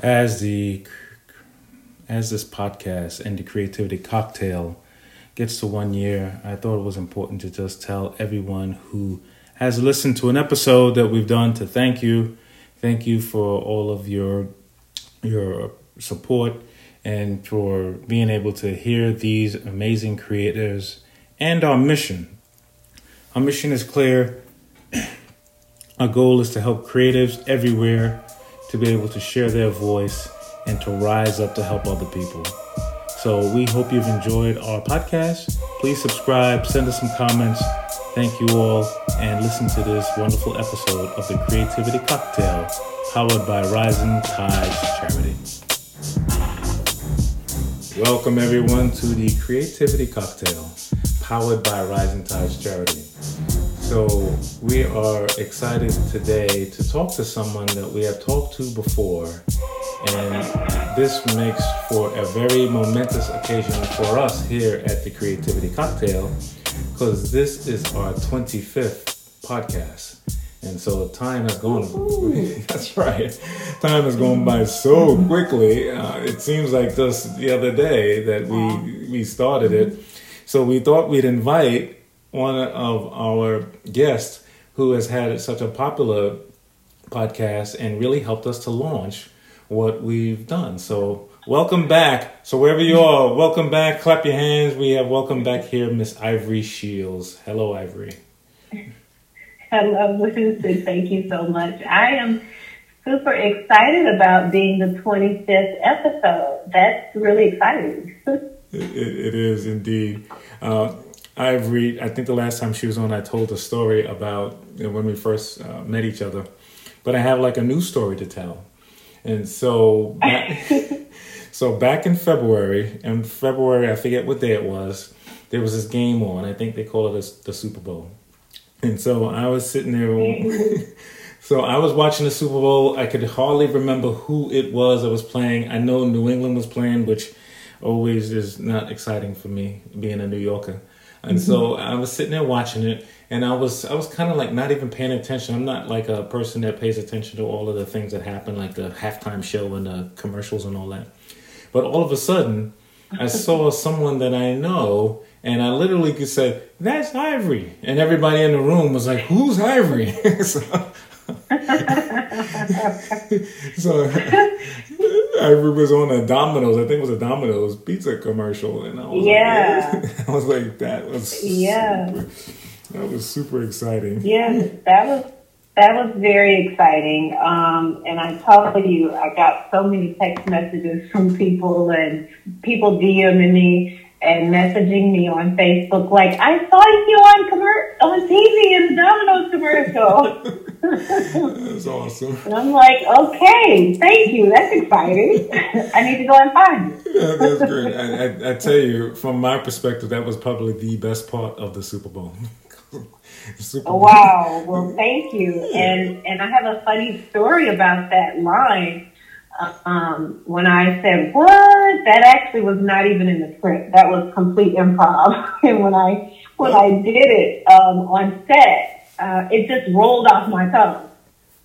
as the as this podcast and the creativity cocktail gets to one year, I thought it was important to just tell everyone who has listened to an episode that we've done to thank you. Thank you for all of your your support and for being able to hear these amazing creators and our mission. Our mission is clear. Our goal is to help creatives everywhere to be able to share their voice and to rise up to help other people. So we hope you've enjoyed our podcast. Please subscribe, send us some comments. Thank you all, and listen to this wonderful episode of the Creativity Cocktail, powered by Rising Tides Charity. Welcome, everyone, to the Creativity Cocktail, powered by Rising Tides Charity. So, we are excited today to talk to someone that we have talked to before, and this makes for a very momentous occasion for us here at the Creativity Cocktail because this is our 25th podcast. And so time has gone. that's right. Time has gone by so quickly. Uh, it seems like just the other day that we we started it. So we thought we'd invite one of our guests who has had such a popular podcast and really helped us to launch what we've done. So welcome back. So wherever you are, welcome back. Clap your hands. We have welcome back here, Miss Ivory Shields. Hello, Ivory. Hello, Lucy. Thank you so much. I am super excited about being the 25th episode. That's really exciting. it, it is indeed. Uh, Ivory, I think the last time she was on, I told a story about you know, when we first uh, met each other. But I have like a new story to tell. And so, back, so back in February, in February, I forget what day it was, there was this game on. I think they call it a, the Super Bowl. And so I was sitting there. so I was watching the Super Bowl. I could hardly remember who it was that was playing. I know New England was playing, which always is not exciting for me being a New Yorker. And mm-hmm. so I was sitting there watching it, and I was I was kind of like not even paying attention. I'm not like a person that pays attention to all of the things that happen, like the halftime show and the commercials and all that. But all of a sudden, I saw someone that I know and I literally could say, "That's Ivory," and everybody in the room was like, "Who's Ivory?" so, so Ivory was on a Domino's. I think it was a Domino's pizza commercial, and I was yeah, like, I was like, that was yeah, super, that was super exciting. Yeah, that was that was very exciting. Um, and I told you, I got so many text messages from people and people DMing me and messaging me on Facebook like, I saw you on commer- on TV in the Domino's commercial. That's awesome. And I'm like, okay, thank you. That's exciting. I need to go and find you. yeah, that's great. I, I, I, tell you, from my perspective, that was probably the best part of the Super Bowl. Super oh, Bowl. Wow. Well, thank you. And and I have a funny story about that line um, when I said, what? That actually was not even in the script. That was complete improv. and when I, when I did it, um, on set, uh, it just rolled off my tongue.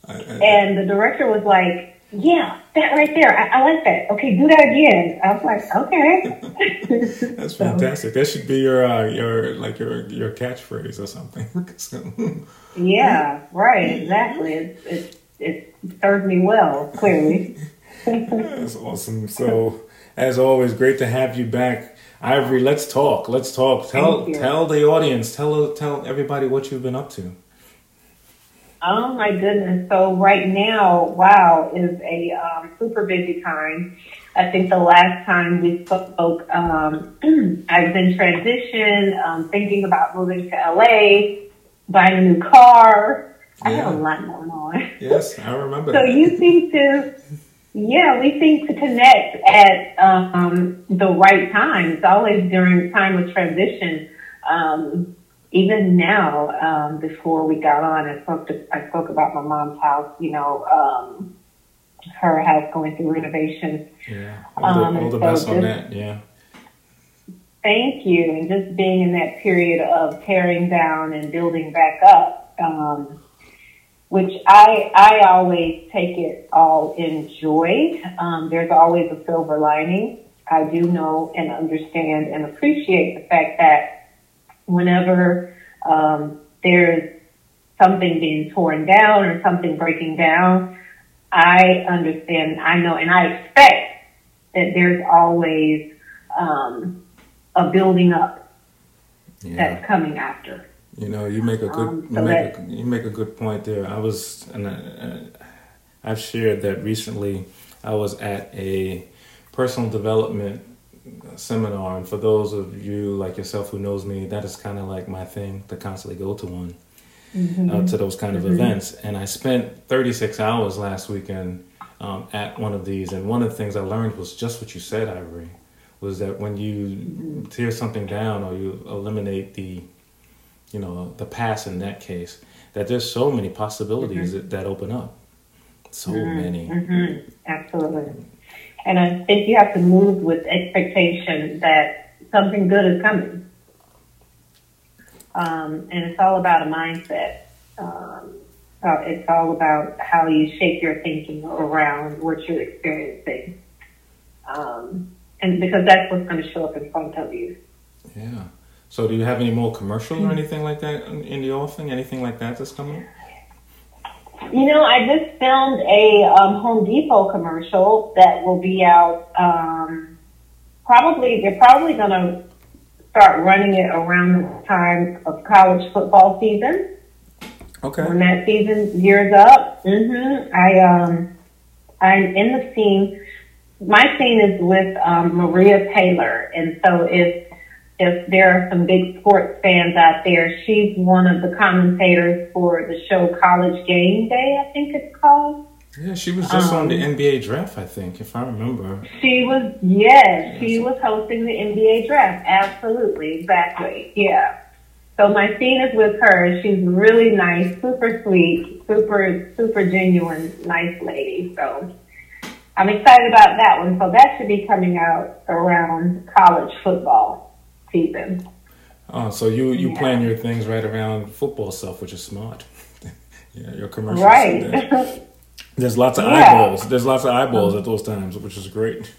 And the director was like, yeah, that right there. I, I, like that. Okay, do that again. I was like, okay. That's fantastic. That should be your uh, your like your your catchphrase or something. yeah, right. Exactly. It it it served me well. Clearly. That's awesome. So, as always, great to have you back, Ivory. Let's talk. Let's talk. Tell tell the audience, tell tell everybody what you've been up to. Oh my goodness! So right now, wow, is a um, super busy time. I think the last time we spoke, um, I've been transition, um, thinking about moving to LA, buying a new car. Yeah. I have a lot going on. Yes, I remember. so you seem to yeah, we seem to connect at um, the right time. It's always during time of transition. Um, even now, um, before we got on, I spoke to, I spoke about my mom's house. You know, um, her house going through renovation. Yeah, all the, um, all the so best on that. Yeah. Thank you, and just being in that period of tearing down and building back up. Um, which I I always take it all in joy. Um, there's always a silver lining. I do know and understand and appreciate the fact that whenever um, there's something being torn down or something breaking down, I understand, I know, and I expect that there's always um, a building up yeah. that's coming after. You know, you make a good um, you, make a, you make a good point there. I was and I, I've shared that recently. I was at a personal development seminar, and for those of you like yourself who knows me, that is kind of like my thing to constantly go to one, mm-hmm. uh, to those kind of mm-hmm. events. And I spent 36 hours last weekend um, at one of these, and one of the things I learned was just what you said, Ivory, was that when you mm-hmm. tear something down or you eliminate the, you know, the past in that case, that there's so many possibilities mm-hmm. that, that open up, so mm-hmm. many. Mm-hmm. Absolutely. And I think you have to move with expectation that something good is coming. Um, and it's all about a mindset. Um, uh, it's all about how you shape your thinking around what you're experiencing. Um, and because that's what's going to show up in front of you. Yeah. So, do you have any more commercial or anything like that in the offing? Anything like that that's coming? You know, I just filmed a um, Home Depot commercial that will be out. Um, probably they're probably going to start running it around the time of college football season. Okay. When that season gears up, mm-hmm, I um, I'm in the scene. My scene is with um, Maria Taylor, and so if if there are some big sports fans out there, she's one of the commentators for the show College Game Day, I think it's called. Yeah, she was just um, on the um, NBA draft, I think, if I remember. She was, yes, she was hosting the NBA draft. Absolutely, exactly. Yeah. So my scene is with her. She's really nice, super sweet, super, super genuine, nice lady. So I'm excited about that one. So that should be coming out around college football season. Oh, so you you yeah. plan your things right around football stuff, which is smart. yeah, your commercials. Right. There's lots of yeah. eyeballs. There's lots of eyeballs at those times, which is great.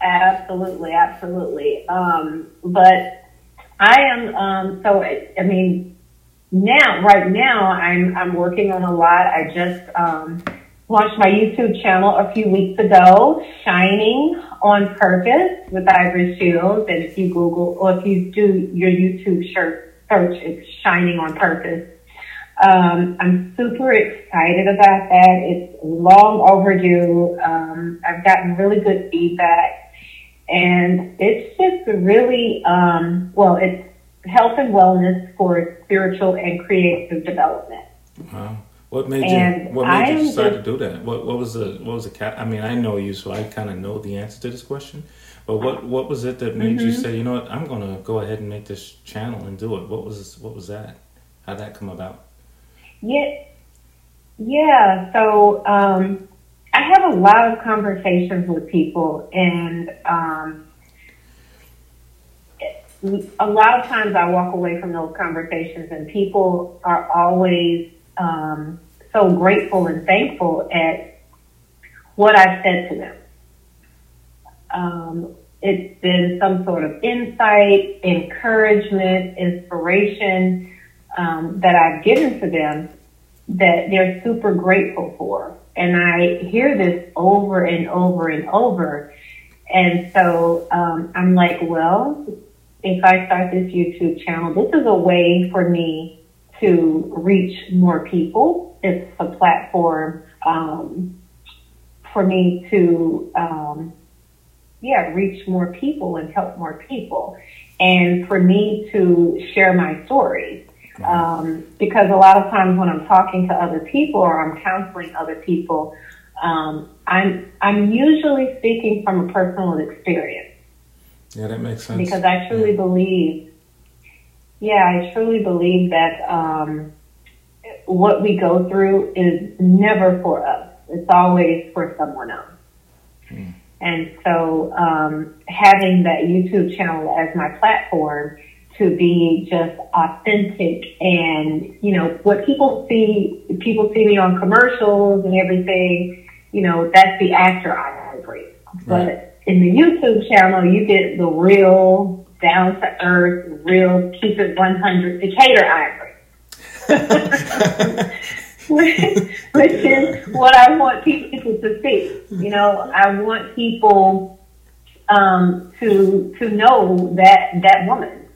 Absolutely, absolutely. Um, but I am um, so. I mean, now, right now, I'm I'm working on a lot. I just um, launched my YouTube channel a few weeks ago, Shining on Purpose with Ivory Shields. And if you Google or if you do your YouTube search, it's Shining on Purpose. Um, I'm super excited about that. It's long overdue. Um, I've gotten really good feedback and it's just really, um, well, it's health and wellness for spiritual and creative development. Wow. What made and you What made you decide just, to do that? What What was the What was the cat? I mean, I know you, so I kind of know the answer to this question. But what What was it that made mm-hmm. you say, you know what, I'm gonna go ahead and make this channel and do it? What was What was that? How'd that come about? Yeah, yeah. So um, I have a lot of conversations with people, and um, a lot of times I walk away from those conversations, and people are always um, so grateful and thankful at what I've said to them. Um, it's been some sort of insight, encouragement, inspiration um, that I've given to them that they're super grateful for. And I hear this over and over and over. And so um, I'm like, well, if I start this YouTube channel, this is a way for me to reach more people. It's a platform um, for me to, um, yeah, reach more people and help more people, and for me to share my stories. Um, because a lot of times when I'm talking to other people or I'm counseling other people, um, I'm I'm usually speaking from a personal experience. Yeah, that makes sense. Because I truly yeah. believe yeah, I truly believe that um, what we go through is never for us. It's always for someone else. Mm. And so um, having that YouTube channel as my platform to be just authentic and, you know, what people see, people see me on commercials and everything, you know, that's the actor Ivory. But right. in the YouTube channel, you get the real down to earth, real keep it 100 Decatur Ivory. which is what I want people to see. You know, I want people um, to to know that that woman.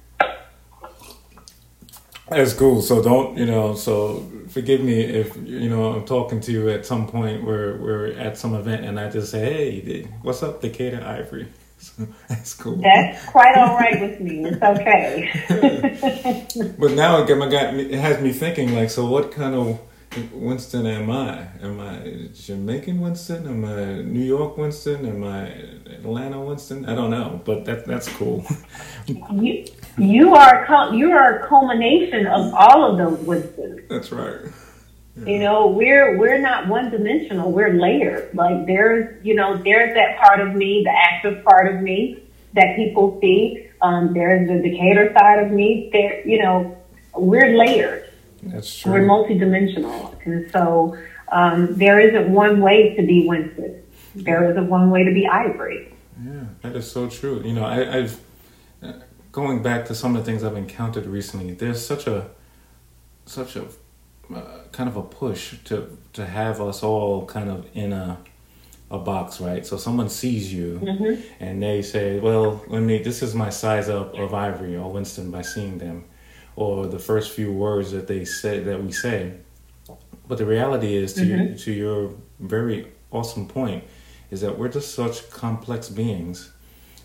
That's cool. So don't you know? So forgive me if you know I'm talking to you at some point where we're at some event and I just say, "Hey, what's up, Decatur Ivory?" So that's cool. That's quite all right with me. It's okay. but now it got it has me thinking like, so what kind of Winston am I? Am I Jamaican Winston? Am I New York Winston? Am I Atlanta Winston? I don't know, but that that's cool. you you are you are a culmination of all of those Winstons. That's right. Yeah. You know, we're we're not one dimensional. We're layered. Like there's you know there's that part of me, the active part of me that people see. Um, there's the Decatur side of me. There, you know, we're layered. That's true. We're multidimensional. And so um, there isn't one way to be Winston. There isn't one way to be Ivory. Yeah, that is so true. You know, I, I've uh, going back to some of the things I've encountered recently. There's such a such a uh, kind of a push to to have us all kind of in a a box, right? So someone sees you mm-hmm. and they say, "Well, let me. This is my size up of Ivory or Winston by seeing them." or the first few words that they say that we say. But the reality is, to mm-hmm. your, to your very awesome point, is that we're just such complex beings,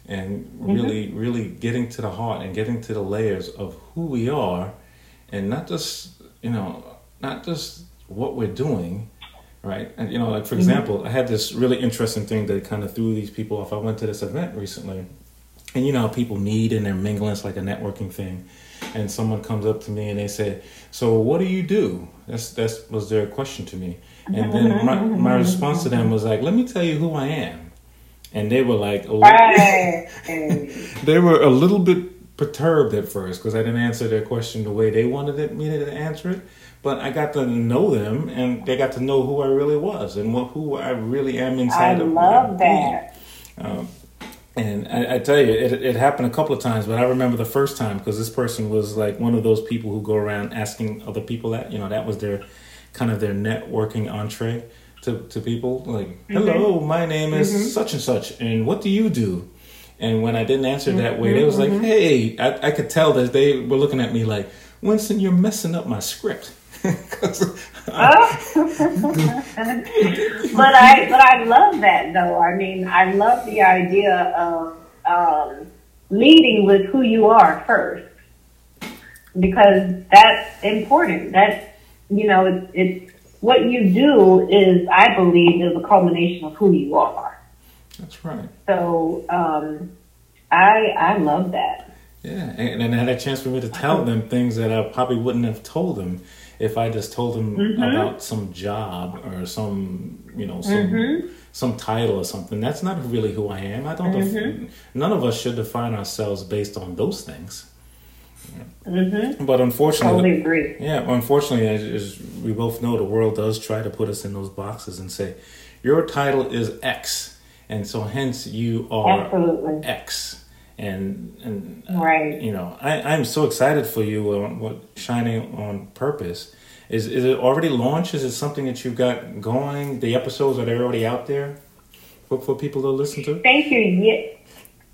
and mm-hmm. really, really getting to the heart and getting to the layers of who we are, and not just you know, not just what we're doing, right? And you know, like for mm-hmm. example, I had this really interesting thing that kind of threw these people off. I went to this event recently, and you know, people meet and they're mingling. It's like a networking thing and someone comes up to me and they say, "So what do you do?" That's that was their question to me, and then my, my response to them was like, "Let me tell you who I am," and they were like, they were a little bit perturbed at first because I didn't answer their question the way they wanted it, me to answer it. But I got to know them, and they got to know who I really was and what who I really am inside I of. I love that. Um, and I, I, tell you, it, it happened a couple of times, but I remember the first time because this person was like one of those people who go around asking other people that, you know, that was their kind of their networking entree to, to people. Like, mm-hmm. hello, my name is mm-hmm. such and such, and what do you do? And when I didn't answer that way, they was like, mm-hmm. hey, I, I could tell that they were looking at me like, Winston, you're messing up my script. Oh. but I but I love that though. I mean, I love the idea of um, leading with who you are first because that's important. That's you know, it's, it's what you do is, I believe, is a culmination of who you are. That's right. So um, I I love that. Yeah, and, and I had a chance for me to tell them things that I probably wouldn't have told them if I just told them mm-hmm. about some job or some, you know, some mm-hmm. some title or something, that's not really who I am. I don't. Mm-hmm. Def- none of us should define ourselves based on those things. Mm-hmm. But unfortunately, totally agree. Yeah, unfortunately, as, as, we both know, the world does try to put us in those boxes and say, your title is X, and so hence you are Absolutely. X and and uh, right. you know I I'm so excited for you on what shining on purpose. Is is it already launched? Is it something that you've got going? The episodes are they already out there for, for people to listen to? Thank you. Yeah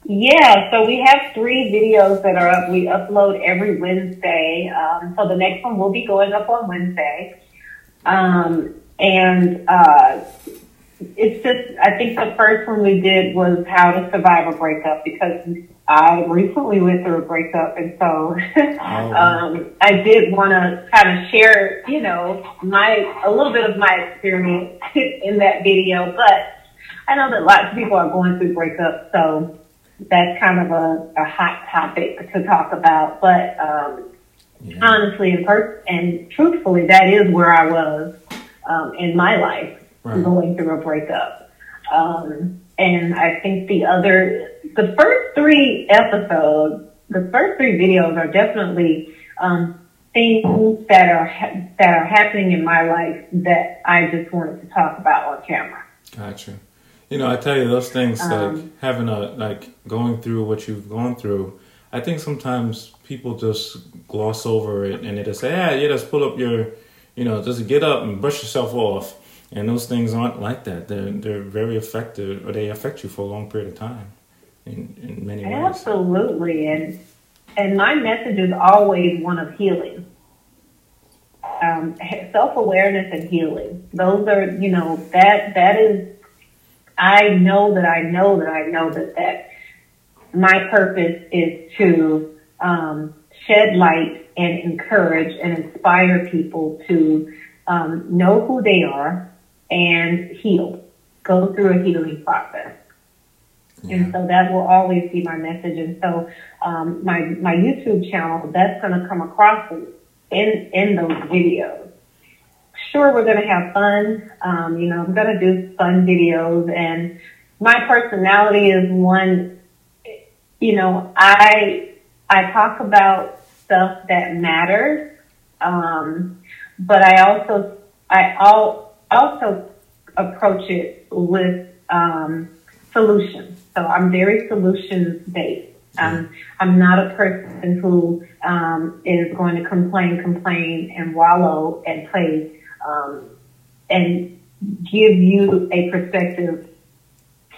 yeah so we have three videos that are up. We upload every Wednesday. Um, so the next one will be going up on Wednesday. Um, and uh, it's just I think the first one we did was how to survive a breakup because I recently went through a breakup, and so oh. um, I did want to kind of share, you know, my a little bit of my experience in that video. But I know that lots of people are going through breakups, so that's kind of a, a hot topic to talk about. But um, yeah. honestly and per- and truthfully, that is where I was um, in my life, right. going through a breakup. Um, and I think the other, the first three episodes the first three videos are definitely um, things that are ha- that are happening in my life that I just wanted to talk about on camera. Gotcha. You know, I tell you those things um, like having a like going through what you've gone through. I think sometimes people just gloss over it and they just say, "Yeah, yeah, just pull up your, you know, just get up and brush yourself off." And those things aren't like that. They're they're very effective, or they affect you for a long period of time, in in many ways. Absolutely, and and my message is always one of healing. Um, self awareness and healing. Those are, you know, that that is. I know that I know that I know that that my purpose is to um, shed light and encourage and inspire people to um, know who they are, and heal, go through a healing process. Yeah. And so that will always be my message. And so um, my my YouTube channel, that's going to come across in in those videos. Sure, we're going to have fun. Um, you know, I'm going to do fun videos, and my personality is one. You know, I I talk about stuff that matters, um, but I also I all also approach it with um, solutions. So I'm very solutions based. Um, I'm not a person who um, is going to complain, complain, and wallow and play um, and give you a perspective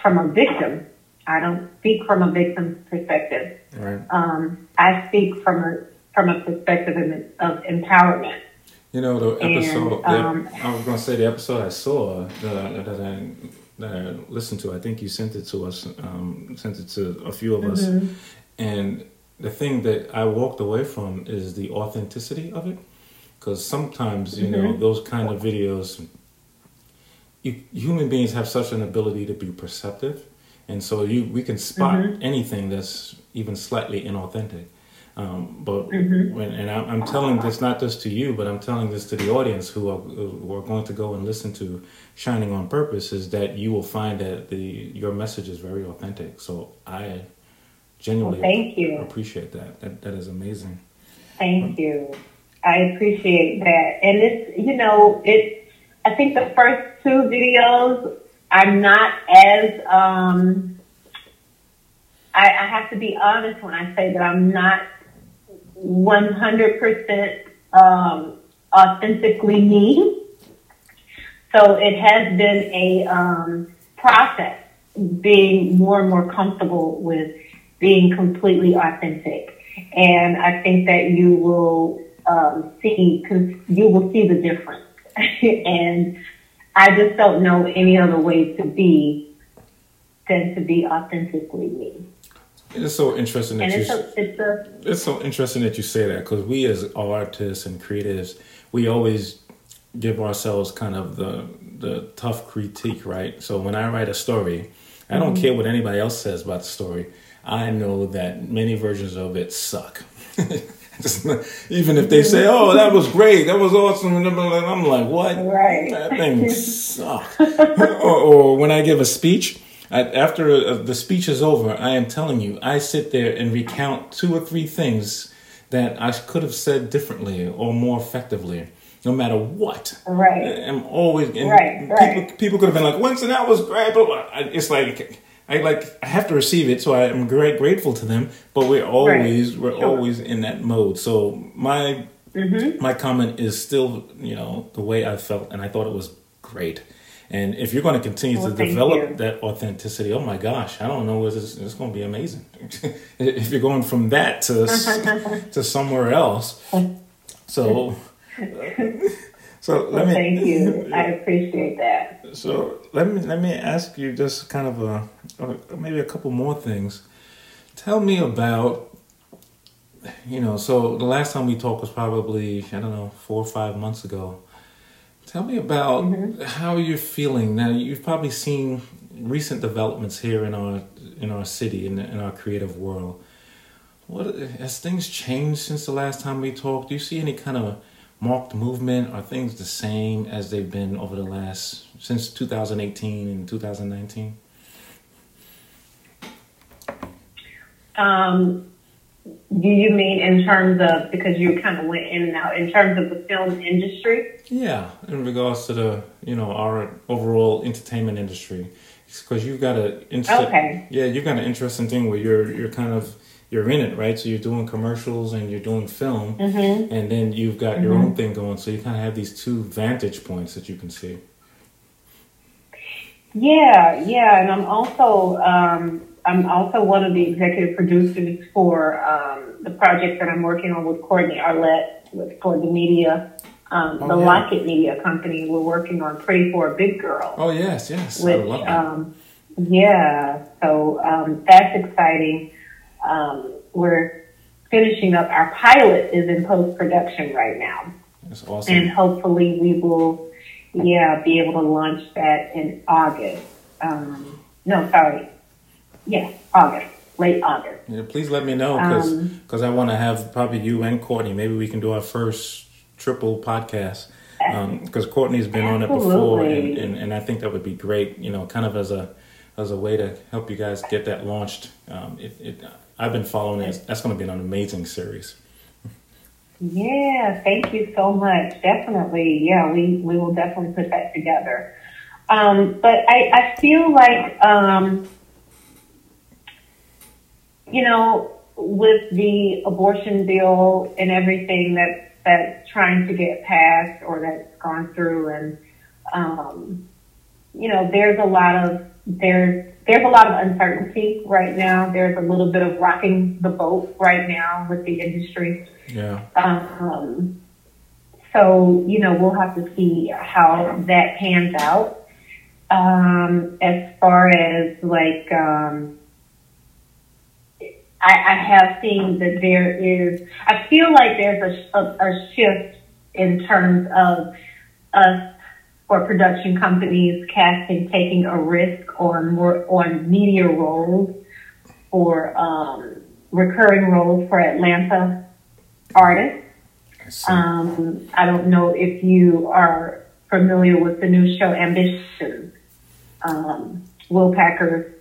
from a victim. I don't speak from a victim's perspective. Right. Um, I speak from a from a perspective of, of empowerment. You know the episode. And, um, the, I was gonna say the episode I saw that, that I that I listened to. I think you sent it to us. Um, sent it to a few of us, mm-hmm. and the thing that I walked away from is the authenticity of it, because sometimes you mm-hmm. know those kind of videos. You, human beings have such an ability to be perceptive, and so you we can spot mm-hmm. anything that's even slightly inauthentic. Um, but mm-hmm. when, and I'm, telling this not just to you, but I'm telling this to the audience who are, who are going to go and listen to Shining on Purpose is that you will find that the your message is very authentic. So I genuinely well, thank you. appreciate that. That that is amazing. Thank you. I appreciate that. And it's you know it. I think the first two videos I'm not as um, I, I have to be honest when I say that I'm not 100% um, authentically me. So it has been a um, process being more and more comfortable with being completely authentic. And I think that you will um, see, you will see the difference. and I just don't know any other way to be than to be authentically me. It's so interesting that and you. It's, a, it's, a, it's so interesting that you say that because we as artists and creatives, we always give ourselves kind of the the tough critique, right? So when I write a story, I don't mm-hmm. care what anybody else says about the story. I know that many versions of it suck. even if they say, "Oh, that was great, that was awesome," and I'm like, "What? Right. That thing sucked." or, or when I give a speech I, after uh, the speech is over, I am telling you, I sit there and recount two or three things that I could have said differently or more effectively, no matter what. Right. I'm always right, people. Right. People could have been like, "Winston, that was great," but it's like I like I have to receive it, so I am great grateful to them. But we're always right. we're sure. always in that mode. So my mm-hmm. my comment is still, you know, the way I felt, and I thought it was great. And if you're going to continue well, to develop you. that authenticity, oh my gosh, I don't know, it's, it's going to be amazing. if you're going from that to to somewhere else, so so let well, me. Thank you. I appreciate that. So let me let me ask you just kind of a maybe a couple more things. Tell me about you know. So the last time we talked was probably I don't know four or five months ago Tell me about mm-hmm. how you're feeling now. You've probably seen recent developments here in our in our city in, in our creative world. What has things changed since the last time we talked? Do you see any kind of marked movement? Are things the same as they've been over the last since 2018 and 2019? Um, Do you mean in terms of because you kind of went in and out in terms of the film industry? Yeah, in regards to the you know our overall entertainment industry, because you've got a okay. yeah you've got an interesting thing where you're you're kind of you're in it right, so you're doing commercials and you're doing film, mm-hmm. and then you've got mm-hmm. your own thing going, so you kind of have these two vantage points that you can see. Yeah, yeah, and I'm also um, I'm also one of the executive producers for um, the project that I'm working on with Courtney Arlette with, for the media, um, oh, the yeah. Lockett Media Company. We're working on Pretty for a Big Girl. Oh yes, yes, which, I love that. Um, yeah, so um, that's exciting. Um, we're finishing up. Our pilot is in post production right now. That's awesome. And hopefully we will yeah, be able to launch that in August. Um, no, sorry. Yeah, August, late August. Yeah, please let me know because um, I want to have probably you and Courtney. Maybe we can do our first triple podcast because um, Courtney's been absolutely. on it before, and, and, and I think that would be great. You know, kind of as a as a way to help you guys get that launched. Um, it, it, I've been following it. That's going to be an amazing series. Yeah, thank you so much. Definitely. Yeah, we, we will definitely put that together. Um, but I, I feel like, um, you know, with the abortion bill and everything that that's trying to get passed or that's gone through and, um, you know, there's a lot of, there's, there's a lot of uncertainty right now. There's a little bit of rocking the boat right now with the industry. Yeah. Um, so, you know, we'll have to see how that pans out. Um, as far as like, um, I, I have seen that there is, I feel like there's a, a, a shift in terms of us or production companies casting, taking a risk on more, on media roles or, um, recurring roles for Atlanta artist. Um, I don't know if you are familiar with the new show Ambition, um, Will Packer's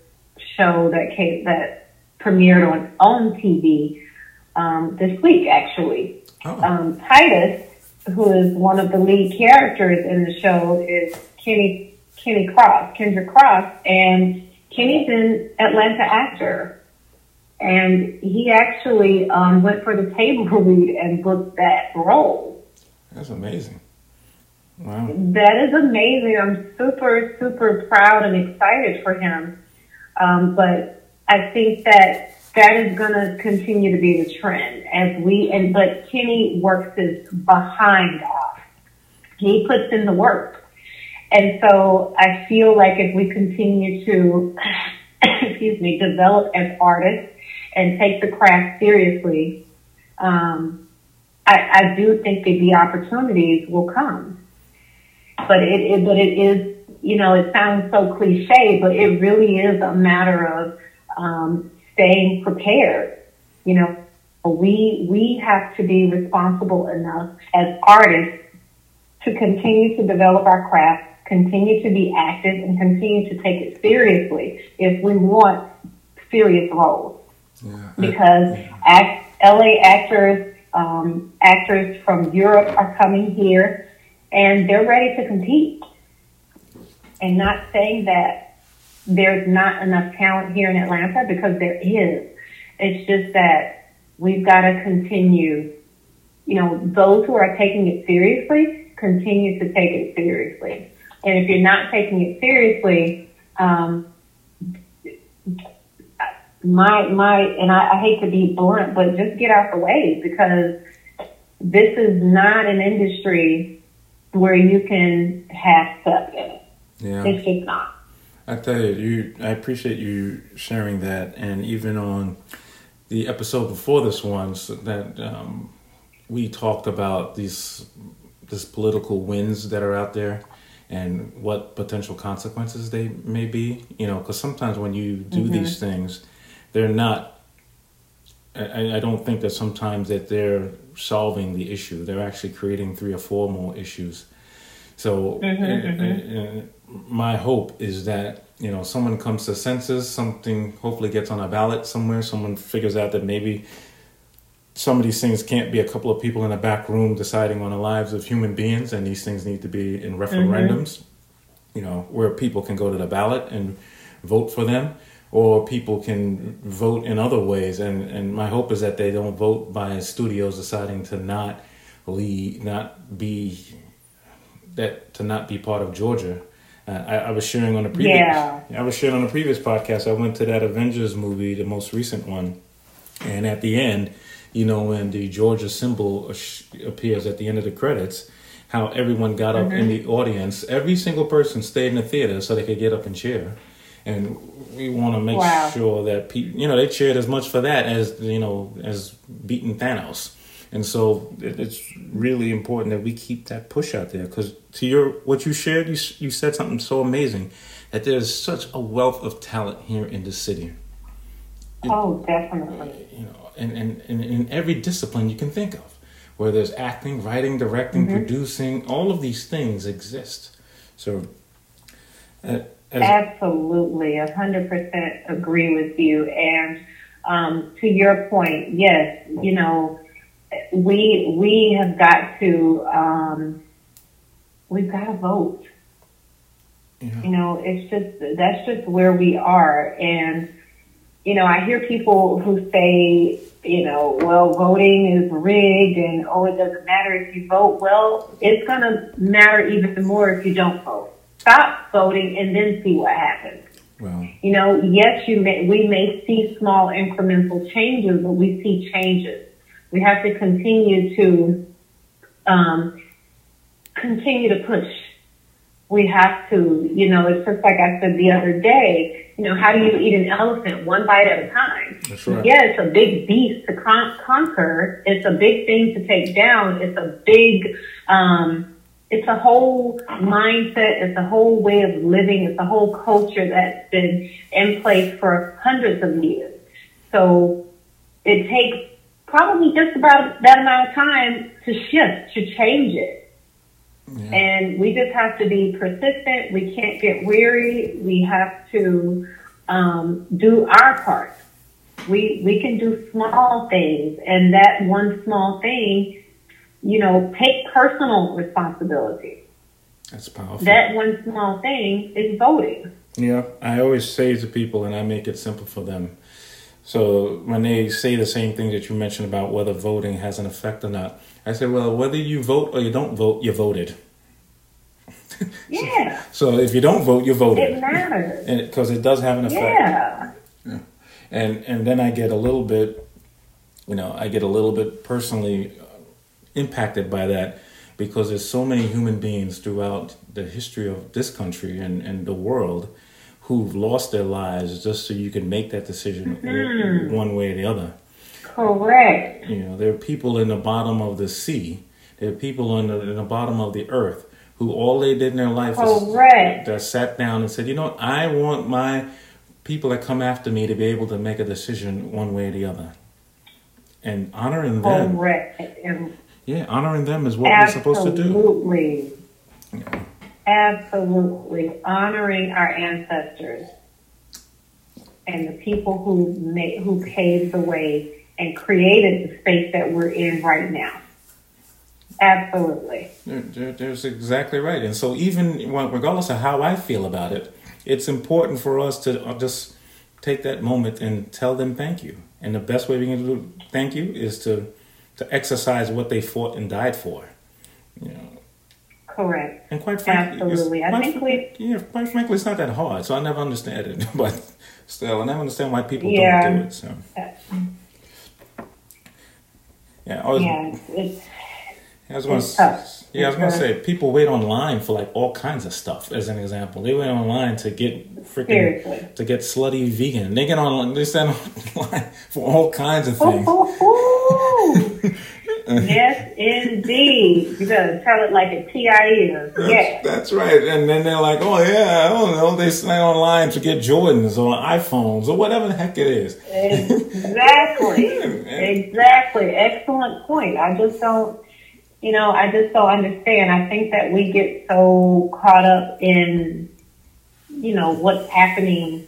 show that came, that premiered on OWN TV um, this week, actually. Oh. Um, Titus, who is one of the lead characters in the show, is Kenny Kenny Cross, Kendrick Cross, and Kenny's an Atlanta actor and he actually um, went for the table read and booked that role. That's amazing. Wow. That is amazing. I'm super, super proud and excited for him. Um, but I think that that is going to continue to be the trend as we, and, but Kenny works his behind off. He puts in the work. And so I feel like if we continue to, excuse me, develop as artists and take the craft seriously, um, I, I do think that the opportunities will come. But it, it, but it is, you know, it sounds so cliche, but it really is a matter of um, staying prepared. You know, we we have to be responsible enough as artists to continue to develop our craft, continue to be active, and continue to take it seriously if we want serious roles. Yeah. Because act, LA actors, um, actors from Europe are coming here and they're ready to compete. And not saying that there's not enough talent here in Atlanta because there is. It's just that we've got to continue, you know, those who are taking it seriously, continue to take it seriously. And if you're not taking it seriously, um, my my and I, I hate to be blunt, but just get out the way because this is not an industry where you can have stuff in it. Yeah. It's just not. I tell you, you I appreciate you sharing that and even on the episode before this one so that um, we talked about these this political winds that are out there and what potential consequences they may be you know because sometimes when you do mm-hmm. these things they're not I, I don't think that sometimes that they're solving the issue. They're actually creating three or four more issues. So mm-hmm, mm-hmm. my hope is that you know someone comes to senses, something hopefully gets on a ballot somewhere. Someone figures out that maybe some of these things can't be a couple of people in a back room deciding on the lives of human beings, and these things need to be in referendums. Mm-hmm. You know, where people can go to the ballot and vote for them, or people can vote in other ways. And and my hope is that they don't vote by studios deciding to not lead, not be that to not be part of Georgia. Uh, I, I, was sharing on the previous. Yeah. I was sharing on the previous podcast. I went to that Avengers movie, the most recent one, and at the end, you know, when the Georgia symbol appears at the end of the credits, how everyone got up mm-hmm. in the audience. Every single person stayed in the theater so they could get up and cheer. And we want to make wow. sure that people, you know, they cheered as much for that as you know as beating Thanos. And so it's really important that we keep that push out there because to your what you shared, you you said something so amazing that there's such a wealth of talent here in the city. oh, definitely. You know, and, and, and in every discipline you can think of, where there's acting, writing, directing, mm-hmm. producing, all of these things exist. So, uh, absolutely, a hundred percent agree with you. And um, to your point, yes, you know we we have got to um, we've got to vote. Yeah. You know, it's just that's just where we are, and you know, I hear people who say, you know, well, voting is rigged, and oh, it doesn't matter if you vote. Well, it's going to matter even more if you don't vote. Stop voting and then see what happens. Well, you know, yes, you may, we may see small incremental changes, but we see changes. We have to continue to um, continue to push. We have to, you know, it's just like I said the other day. You know, how do you eat an elephant one bite at a time? That's right. Yeah, it's a big beast to con- conquer. It's a big thing to take down. It's a big, um, it's a whole mindset. It's a whole way of living. It's a whole culture that's been in place for hundreds of years. So it takes probably just about that amount of time to shift, to change it. Yeah. And we just have to be persistent. We can't get weary. We have to um, do our part. We we can do small things, and that one small thing, you know, take personal responsibility. That's powerful. That one small thing is voting. Yeah, I always say to people, and I make it simple for them so when they say the same thing that you mentioned about whether voting has an effect or not, I say, well, whether you vote or you don't vote, you voted. Yeah. so, so, if you don't vote, you voted. It matters. Because it does have an effect. Yeah. yeah. And and then I get a little bit, you know, I get a little bit personally impacted by that because there's so many human beings throughout the history of this country and, and the world who've lost their lives just so you can make that decision mm-hmm. one way or the other. Correct. You know, there are people in the bottom of the sea. There are people in the, in the bottom of the earth who all they did in their life Correct. was sat down and said, you know, I want my people that come after me to be able to make a decision one way or the other. And honoring them. Correct. yeah, honoring them is what Absolutely. we're supposed to do. Absolutely. Absolutely. Honoring our ancestors and the people who made, who paved the way and created the space that we're in right now. Absolutely. There, there's exactly right. And so, even regardless of how I feel about it, it's important for us to uh, just take that moment and tell them thank you. And the best way we can do thank you is to to exercise what they fought and died for. You know, Correct. And quite frankly, absolutely, I think we. Yeah, quite frankly, it's not that hard. So I never understand it, but still, I never understand why people yeah. don't do it. So. Yeah, I was. Yeah, it's. I was going to. Yeah, I was going to say people wait online for like all kinds of stuff. As an example, they wait online to get freaking Seriously. to get slutty vegan. They get online. They stand online for all kinds of things. Oh, oh, oh. yes, indeed. You better tell it like a TI is. Yes. That's right. And then they're like, oh, yeah, I don't know. They sign online to get Jordans or iPhones or whatever the heck it is. Exactly. exactly. Excellent point. I just don't, you know, I just don't understand. I think that we get so caught up in, you know, what's happening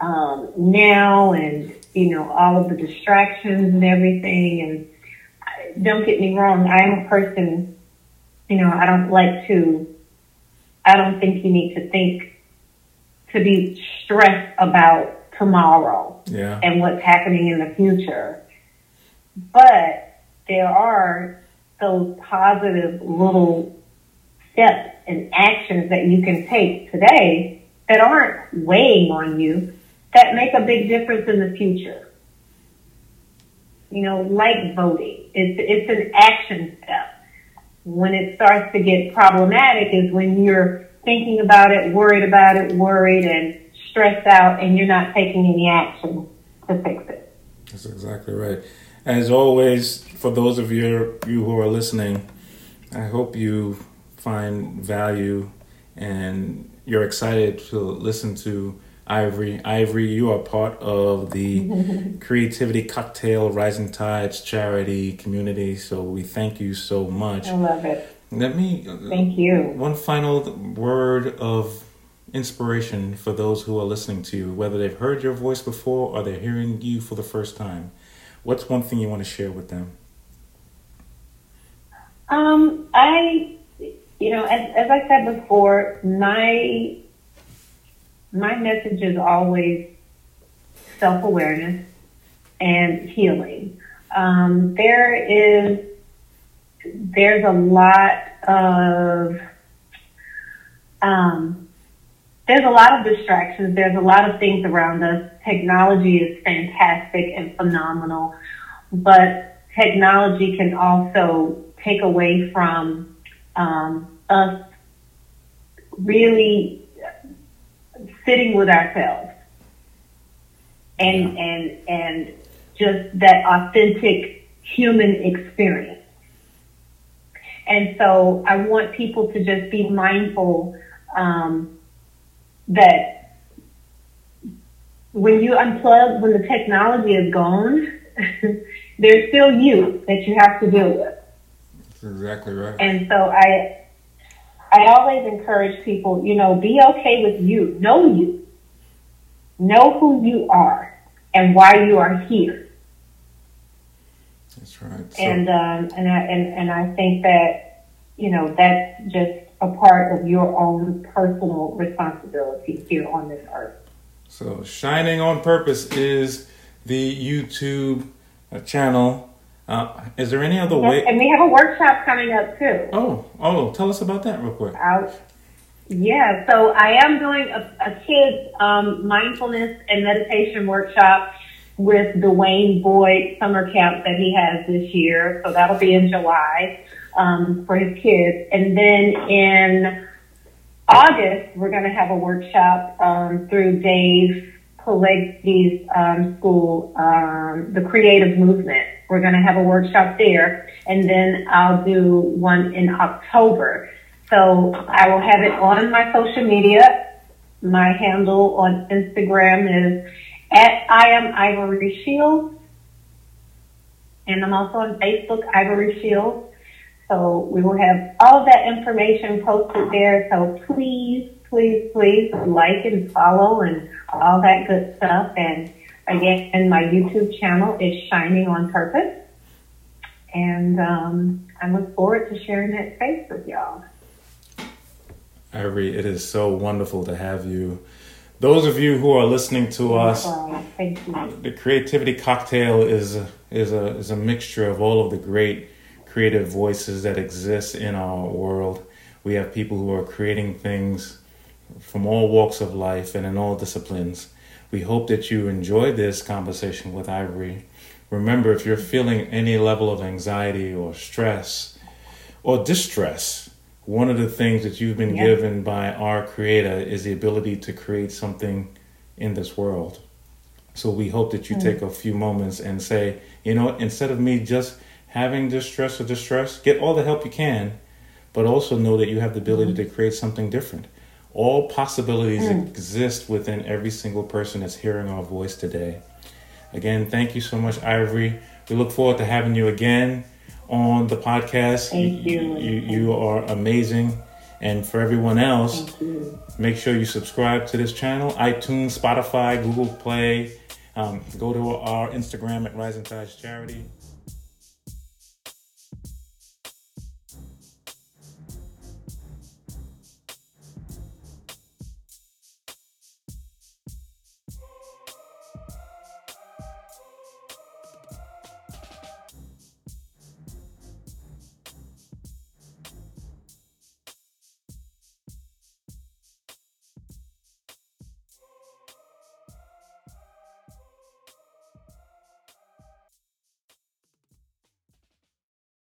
um, now and, you know, all of the distractions and everything. And, don't get me wrong, I'm a person, you know, I don't like to, I don't think you need to think, to be stressed about tomorrow yeah. and what's happening in the future. But there are those positive little steps and actions that you can take today that aren't weighing on you that make a big difference in the future. You know, like voting. It's, it's an action step. When it starts to get problematic is when you're thinking about it, worried about it, worried and stressed out, and you're not taking any action to fix it. That's exactly right. As always, for those of you, you who are listening, I hope you find value and you're excited to listen to Ivory. Ivory, you are part of the Creativity Cocktail Rising Tides charity community, so we thank you so much. I love it. Let me thank you. One final word of inspiration for those who are listening to you, whether they've heard your voice before or they're hearing you for the first time. What's one thing you want to share with them? Um, I, you know, as, as I said before, my my message is always self awareness and healing. Um, there is there's a lot of um, there's a lot of distractions. There's a lot of things around us. Technology is fantastic and phenomenal, but technology can also take away from um, us really sitting with ourselves and and and just that authentic human experience. And so I want people to just be mindful um, that when you unplug, when the technology is gone, there's still you that you have to deal with. That's exactly right. And so I I always encourage people, you know, be okay with you. Know you. Know who you are and why you are here. That's right. So, and um, and I and, and I think that you know that's just a part of your own personal responsibility here on this earth. So, Shining on Purpose is the YouTube uh, channel. Uh, is there any other yes, way? And we have a workshop coming up too. Oh, oh, tell us about that real quick. Out. Yeah, so I am doing a, a kids um, mindfulness and meditation workshop with Dwayne Boyd summer camp that he has this year. So that'll be in July um, for his kids. And then in August, we're going to have a workshop um, through Dave Pileggi's um, school, um, the Creative Movement. We're going to have a workshop there, and then I'll do one in October. So I will have it on my social media. My handle on Instagram is at I am Ivory Shields. And I'm also on Facebook, Ivory Shields. So we will have all of that information posted there. So please, please, please like and follow and all that good stuff. And again, my YouTube channel is Shining on Purpose. And um, I look forward to sharing that space with y'all. Ivory, it is so wonderful to have you. Those of you who are listening to us, Thank you. the creativity cocktail is is a is a mixture of all of the great creative voices that exist in our world. We have people who are creating things from all walks of life and in all disciplines. We hope that you enjoyed this conversation with Ivory. Remember, if you're feeling any level of anxiety or stress or distress, one of the things that you've been Yeah. given by our Creator is the ability to create something in this world. So we hope that you hmm. take a few moments and say, you know, instead of me just having distress or distress, get all the help you can, but also know that you have the ability hmm. to create something different. All possibilities exist within every single person that's hearing our voice today. Again, thank you so much, Ivory. We look forward to having you again on the podcast. Thank you. You, you are amazing. And for everyone else, make sure you subscribe to this channel iTunes, Spotify, Google Play. Um, go to our Instagram at Rising Tides Charity.